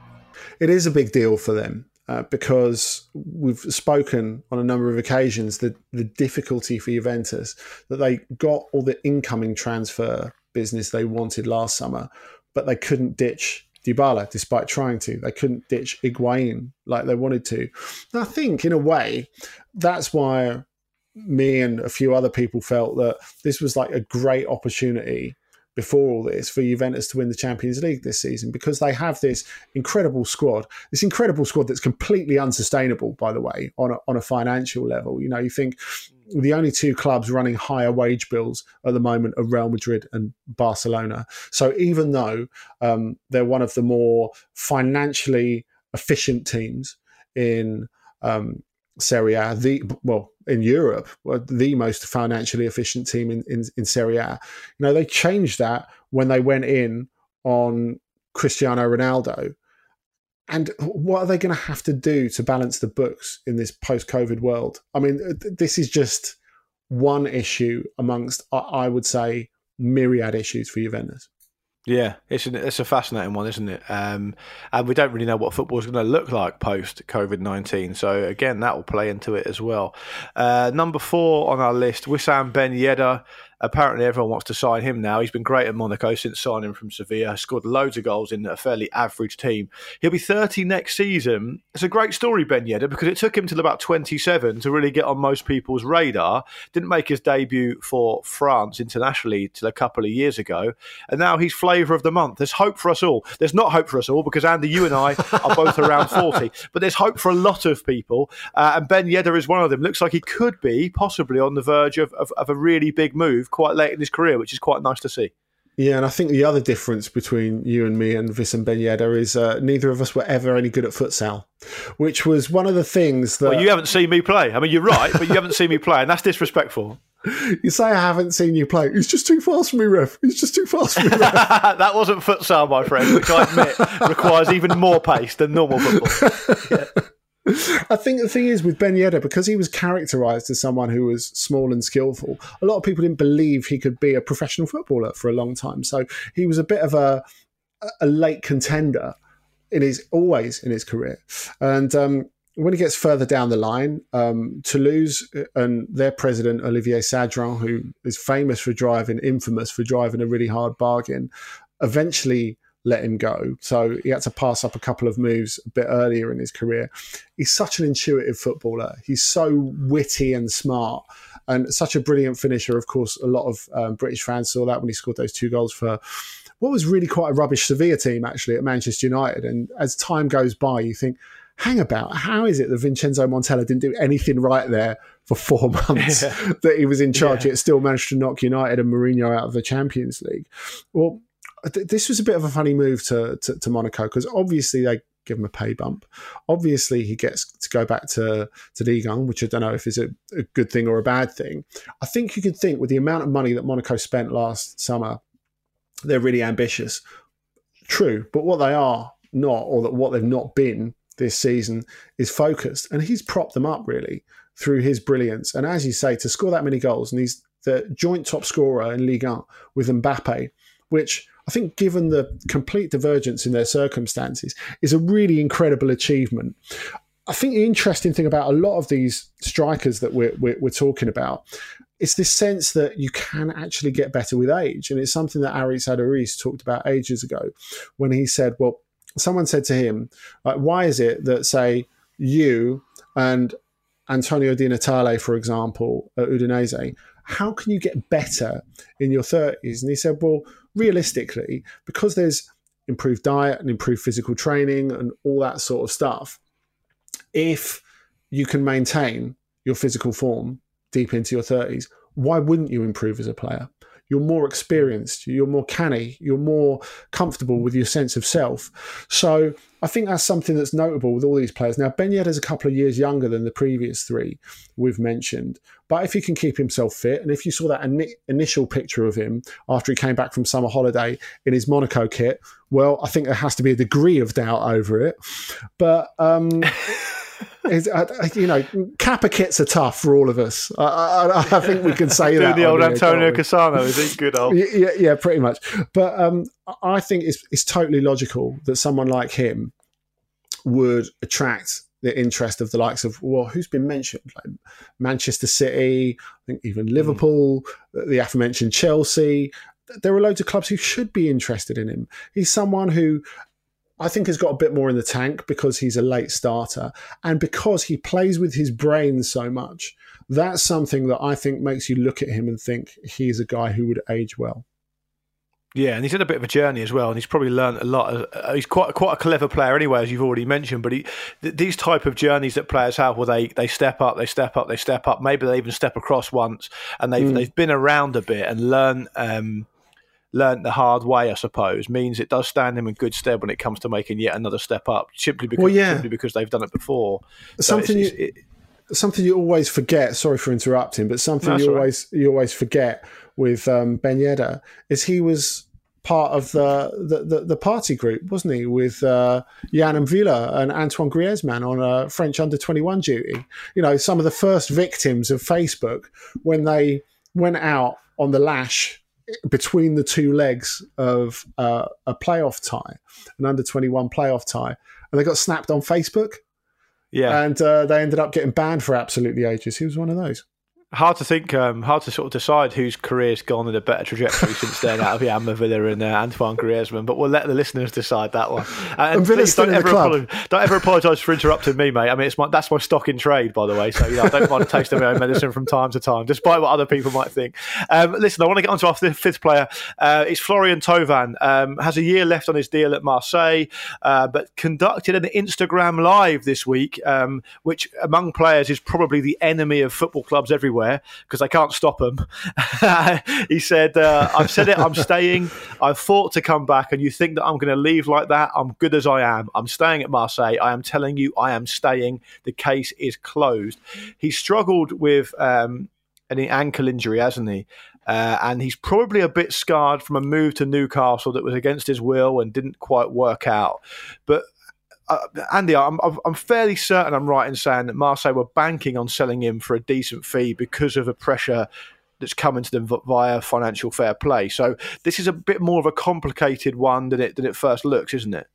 It is a big deal for them. Uh, because we've spoken on a number of occasions the the difficulty for Juventus that they got all the incoming transfer business they wanted last summer, but they couldn't ditch Dybala despite trying to. They couldn't ditch Higuain like they wanted to. And I think in a way that's why me and a few other people felt that this was like a great opportunity before all this for Juventus to win the Champions League this season because they have this incredible squad, this incredible squad that's completely unsustainable, by the way, on a, on a financial level. You know, you think the only two clubs running higher wage bills at the moment are Real Madrid and Barcelona. So even though um, they're one of the more financially efficient teams in um, Serie A, the well in Europe, the most financially efficient team in, in, in Serie A. You know, they changed that when they went in on Cristiano Ronaldo. And what are they going to have to do to balance the books in this post-COVID world? I mean, this is just one issue amongst, I would say, myriad issues for Juventus. Yeah, it's an, it's a fascinating one, isn't it? Um, and we don't really know what football is going to look like post COVID nineteen. So again, that will play into it as well. Uh, number four on our list, Wissam Ben Yedder apparently everyone wants to sign him now. He's been great at Monaco since signing from Sevilla. Scored loads of goals in a fairly average team. He'll be 30 next season. It's a great story, Ben Yedder, because it took him till about 27 to really get on most people's radar. Didn't make his debut for France internationally till a couple of years ago. And now he's flavour of the month. There's hope for us all. There's not hope for us all because Andy, you and I are both around 40. But there's hope for a lot of people. Uh, and Ben Yedder is one of them. Looks like he could be possibly on the verge of, of, of a really big move quite late in his career, which is quite nice to see. Yeah, and I think the other difference between you and me and Wissam Ben Yedder is uh, neither of us were ever any good at futsal, which was one of the things that. Well, you haven't seen me play. I mean, you're right, but you haven't seen me play, and that's disrespectful. You say I haven't seen you play. It's just too fast for me, ref. It's just too fast for me, that wasn't futsal, my friend, which I admit requires even more pace than normal football. Yeah. I think the thing is with Ben Yedder, because he was characterized as someone who was small and skillful, a lot of people didn't believe he could be a professional footballer for a long time. So he was a bit of a a late contender in his always in his career. And um, when he gets further down the line, um, Toulouse and their president Olivier Sadran, who is famous for driving, infamous for driving a really hard bargain, eventually let him go. So he had to pass up a couple of moves a bit earlier in his career. He's such an intuitive footballer. He's so witty and smart and such a brilliant finisher. Of course, a lot of um, British fans saw that when he scored those two goals for what was really quite a rubbish Sevilla team, actually, at Manchester United. And as time goes by, you think, hang about, how is it that Vincenzo Montella didn't do anything right there for four months yeah. that he was in charge, yeah. yet still managed to knock United and Mourinho out of the Champions League? Well, this was a bit of a funny move to to, to Monaco because obviously they give him a pay bump. Obviously, he gets to go back to to Ligue 1, which I don't know if is a, a, good thing or a bad thing. I think you could think with the amount of money that Monaco spent last summer, they're really ambitious. True, but what they are not, or that what they've not been this season, is focused, and he's propped them up really through his brilliance. And as you say, to score that many goals, and he's the joint top scorer in Ligue 1 with Mbappe, which I think, given the complete divergence in their circumstances, is a really incredible achievement. I think the interesting thing about a lot of these strikers that we're, we're, we're talking about is this sense that you can actually get better with age. And it's something that Aritz Aduriz talked about ages ago when he said, well, someone said to him, why is it that, say, you and Antonio Di Natale, for example, at Udinese, how can you get better in your 30s? And he said, well, realistically, because there's improved diet and improved physical training and all that sort of stuff, if you can maintain your physical form deep into your 30s, why wouldn't you improve as a player? You're more experienced, you're more canny, you're more comfortable with your sense of self. So I think that's something that's notable with all these players. Now, Ben Yedder is a couple of years younger than the previous three we've mentioned, but if he can keep himself fit, and if you saw that in- initial picture of him after he came back from summer holiday in his Monaco kit, well, I think there has to be a degree of doubt over it. But um, is, you know, Kappa kits are tough for all of us. I, I, I think we can say that. the old Antonio Cassano, is it good old? Yeah, yeah, pretty much. But um, I think it's, it's totally logical that someone like him would attract the interest of the likes of well, who's been mentioned like Manchester City, I think even Liverpool, mm. the aforementioned Chelsea. There are loads of clubs who should be interested in him. He's someone who I think has got a bit more in the tank because he's a late starter and because he plays with his brain so much. That's something that I think makes you look at him and think he's a guy who would age well. Yeah, and he's had a bit of a journey as well, and he's probably learned a lot. Uh, he's quite quite a clever player anyway, as you've already mentioned. But he, th- these type of journeys that players have, where they, they step up, they step up, they step up. Maybe they even step across once, and they've mm. they've been around a bit and learn um, learned the hard way, I suppose, means it does stand him in good stead when it comes to making yet another step up, simply because well, yeah. simply because they've done it before. Something so it's, you, it, something you always forget. Sorry for interrupting, but something you always right. you always forget with um, Ben Yedder is he was part of the, the, the, the, party group, wasn't he, with uh, and M'Vila and Antoine Griezmann on a French under 21 duty? You know, some of the first victims of Facebook when they went out on the lash between the two legs of uh, a playoff tie, an under 21 playoff tie, and they got snapped on Facebook. Yeah. And uh, they ended up getting banned for absolutely ages. He was one of those hard to think, um, hard to sort of decide whose career's gone in a better trajectory since then out of Yann M'Vila and uh, Antoine Griezmann, but we'll let the listeners decide that one. Uh, and please don't ever, don't ever apologise for interrupting me, mate. I mean, it's my, that's my stock in trade, by the way. So you know, I don't mind tasting my own medicine from time to time, despite what other people might think. Um, listen, I want to get on to our fifth player. Uh, it's Florian Thauvin. Um, has a year left on his deal at Marseille, uh, but conducted an Instagram live this week, um, which among players is probably the enemy of football clubs everywhere because they can't stop him. he said, uh, I've said it, I'm staying. I've fought to come back, and you think that I'm going to leave like that? I'm good as I am. I'm staying at Marseille. I am telling you, I am staying. The case is closed. He struggled with um, an ankle injury, hasn't he? Uh, and he's probably a bit scarred from a move to Newcastle that was against his will and didn't quite work out. But uh, Andy, I'm, I'm fairly certain I'm right in saying that Marseille were banking on selling him for a decent fee because of the pressure that's coming to them via financial fair play. So this is a bit more of a complicated one than it than it first looks, isn't it?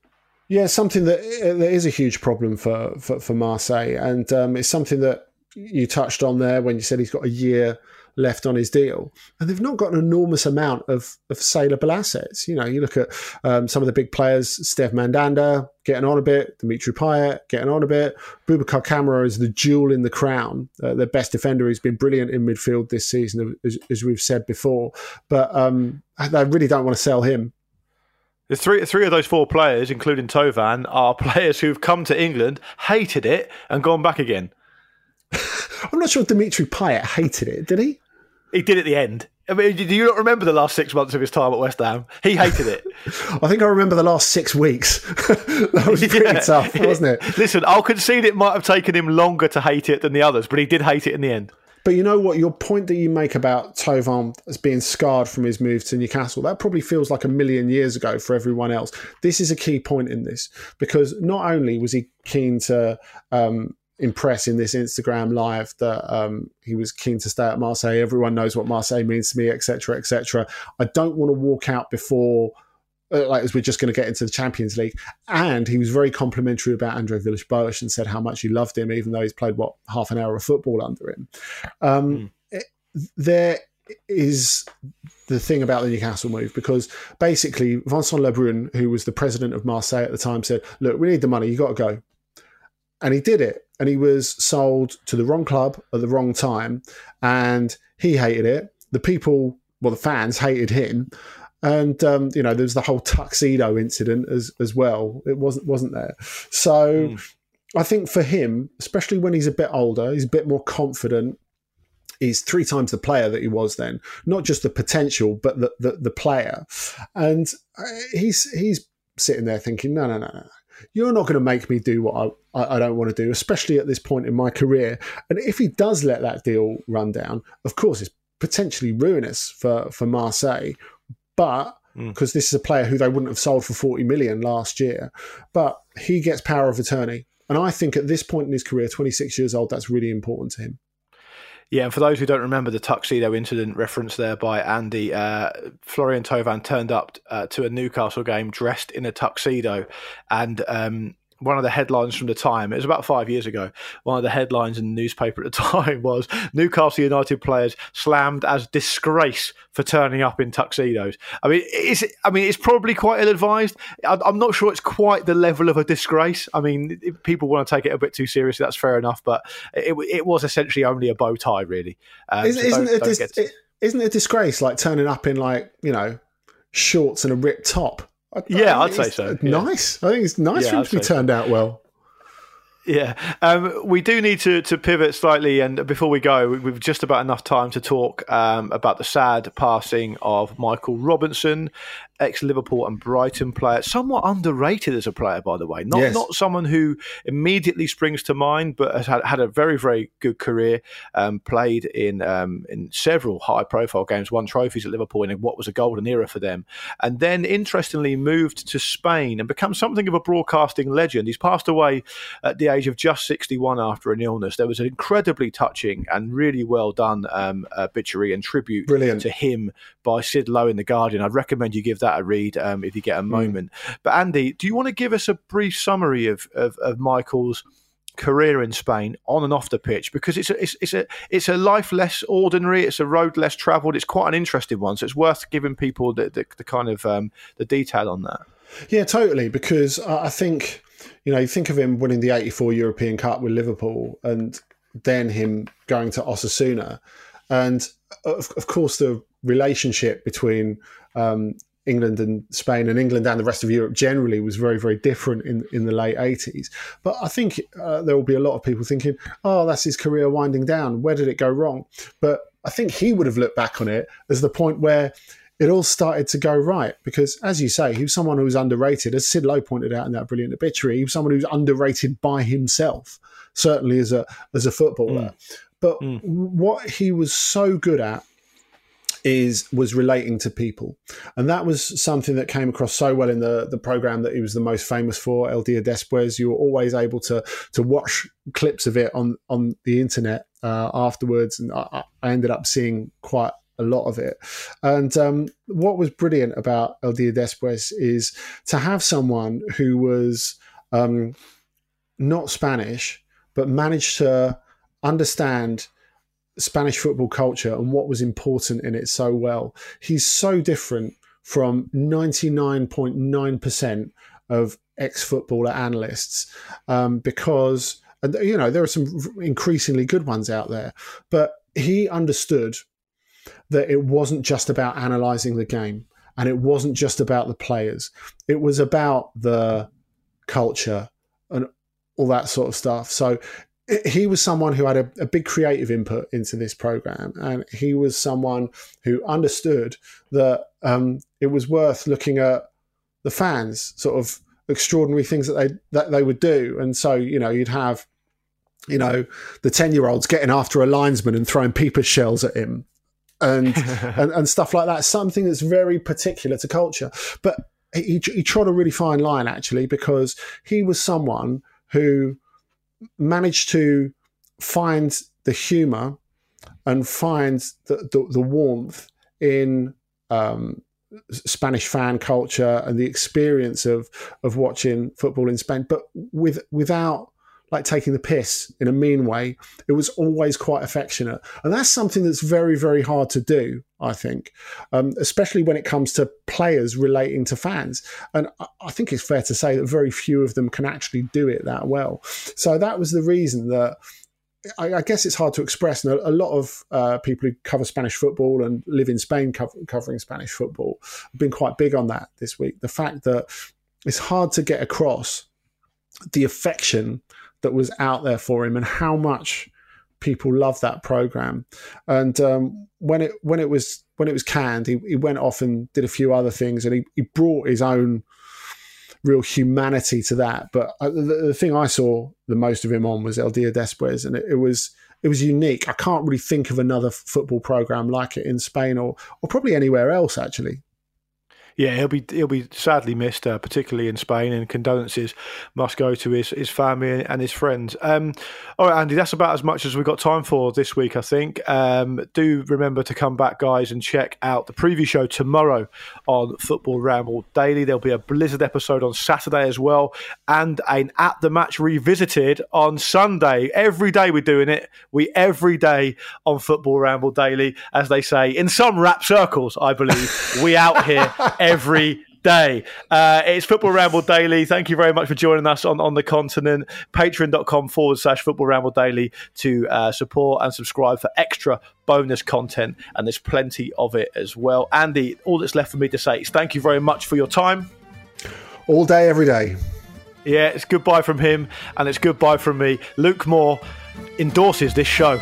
Yeah, something that, uh, that is a huge problem for for, for Marseille, and um, it's something that you touched on there when you said he's got a year left on his deal, and they've not got an enormous amount of, of saleable assets. You know, you look at um, some of the big players, Steve Mandanda getting on a bit, Dimitri Payet getting on a bit. Boubacar Kamara is the jewel in the crown, uh, the best defender. He's been brilliant in midfield this season, as, as we've said before. But um, they really don't want to sell him the three three of those four players, including Thauvin, are players who've come to England, hated it, and gone back again. I'm not sure Dimitri Payet hated it, did he? He did at the end. I mean, do you not remember the last six months of his time at West Ham? He hated it. I think I remember the last six weeks. that was pretty yeah. tough, wasn't it? Listen, I'll concede it might have taken him longer to hate it than the others, but he did hate it in the end. But you know what? Your point that you make about Thauvin as being scarred from his move to Newcastle, that probably feels like a million years ago for everyone else. This is a key point in this because not only was he keen to um, impress in this Instagram live that um, he was keen to stay at Marseille. Everyone knows what Marseille means to me, etc., etc. I don't want to walk out before. Uh, like as we're just going to get into the Champions League, and he was very complimentary about Andre Villas-Boas and said how much he loved him, even though he's played what half an hour of football under him. Um, mm. it, there is the thing about the Newcastle move because basically Vincent Labrune, who was the president of Marseille at the time, said, "Look, we need the money. You got to go," and he did it and he was sold to the wrong club at the wrong time, and he hated it. The people, well, the fans hated him, and um, you know there was the whole tuxedo incident as as well. It wasn't wasn't there. So mm. I think for him, especially when he's a bit older, he's a bit more confident. He's three times the player that he was then, not just the potential, but the the, the player, and uh, he's he's sitting there thinking, no, no, no, no you're not going to make me do what I, I, don't want to do, especially at this point in my career. And if he does let that deal run down, of course, it's potentially ruinous for, for Marseille. But because mm. this is a player who they wouldn't have sold for 40 million last year, but he gets power of attorney. And I think at this point in his career, 26 years old, that's really important to him. Yeah, and for those who don't remember the tuxedo incident referenced there by Andy, uh, Florian Thauvin turned up uh, to a Newcastle game dressed in a tuxedo, and um, one of the headlines from the time, it was about five years ago, one of the headlines in the newspaper at the time was Newcastle United players slammed as disgrace for turning up in tuxedos. I mean, it's, I mean, it's probably quite ill advised. I'm not sure it's quite the level of a disgrace. I mean, if people want to take it a bit too seriously, that's fair enough, but it, it was essentially only a bow tie, really. Um, isn't, so isn't, it dis- it, isn't it a disgrace like turning up in like, you know, shorts and a ripped top? I, yeah, I would say so. Nice. Yeah. I think it's nice yeah, for him to be turned so. out well. Yeah, um, we do need to, to pivot slightly, and before we go, we've just about enough time to talk um, about the sad passing of Michael Robinson, ex Liverpool and Brighton player, somewhat underrated as a player, by the way. Not yes. not someone who immediately springs to mind, but has had, had a very very good career. Um, played in um, in several high profile games, won trophies at Liverpool in what was a golden era for them, and then interestingly moved to Spain and become something of a broadcasting legend. He's passed away at the age of just 61 after an illness. There was an incredibly touching and really well done um, obituary and tribute Brilliant. to him by Sid Lowe in the Guardian. I'd recommend you give that that a read um, if you get a hmm. moment. Mm. But Andy, do you want to give us a brief summary of, of, of Michael's career in Spain on and off the pitch because it's a, it's, it's a it's a life less ordinary. It's a road less travelled. It's quite an interesting one, so it's worth giving people the, the, the kind of um, the detail on that. Yeah, totally. Because I think you know you think of him winning the '84 European Cup with Liverpool, and then him going to Osasuna, and of, of course the relationship between um, England and Spain and England and the rest of Europe generally was very, very different in, in the late 80s. But I think uh, there will be a lot of people thinking, oh, that's his career winding down. Where did it go wrong? But I think he would have looked back on it as the point where it all started to go right. Because, as you say, he was someone who was underrated. As Sid Lowe pointed out in that brilliant obituary, he was someone who was underrated by himself, certainly as a, as a footballer. Mm. But mm. what he was so good at is was relating to people, and that was something that came across so well in the the program that he was the most famous for, El Dia Después. You were always able to to watch clips of it on on the internet uh, afterwards, and I, I, ended up seeing quite a lot of it. And um, what was brilliant about El Dia Después is to have someone who was um, not Spanish but managed to understand Spanish football culture and what was important in it so well. He's so different from 99.9% of ex footballer analysts um, because, and you know, there are some increasingly good ones out there, but he understood that it wasn't just about analysing the game and it wasn't just about the players, it was about the culture and all that sort of stuff. So he was someone who had a, a, big creative input into this program, and he was someone who understood that um, it was worth looking at the fans, sort of extraordinary things that they that they would do. And so, you know, you'd have, you know, the ten year olds getting after a linesman and throwing peeper shells at him, and, and and stuff like that. Something that's very particular to culture, but he, he trod a really fine line actually because he was someone who managed to find the humor and find the, the, the warmth in um, Spanish fan culture and the experience of of watching football in Spain, but with without like taking the piss in a mean way. It was always quite affectionate. And that's something that's very, very hard to do, I think, um, especially when it comes to players relating to fans. And I think it's fair to say that very few of them can actually do it that well. So that was the reason that. I, guess it's hard to express, and a, lot of uh, people who cover Spanish football and live in Spain cover, covering Spanish football have been quite big on that this week. The fact that it's hard to get across the affection that was out there for him and how much people love that program. And um, when it when it was when it was canned, he, he went off and did a few other things, and he, he brought his own real humanity to that. But uh, the, the, thing I saw the most of him on was El Dia Después, and it, it, was it was unique. I can't really think of another football program like it in Spain or or probably anywhere else actually. Yeah, he'll be he'll be sadly missed, uh, particularly in Spain. And condolences must go to his his family and his friends. Um, all right, Andy, that's about as much as we've got time for this week, I think. Um, do remember to come back, guys, and check out the preview show tomorrow on Football Ramble Daily. There'll be a Blizzard episode on Saturday as well, and an at the match revisited on Sunday. Every day we're doing it. We every day on Football Ramble Daily, as they say in some rap circles, I believe. we out here every day. Uh, it's Football Ramble Daily. Thank you very much for joining us on, on the continent. Patreon.com forward slash Football Ramble Daily to uh, support and subscribe for extra bonus content. And there's plenty of it as well. Andy, all that's left for me to say is thank you very much for your time. All day, every day. Yeah, it's goodbye from him and it's goodbye from me. Luke Moore endorses this show.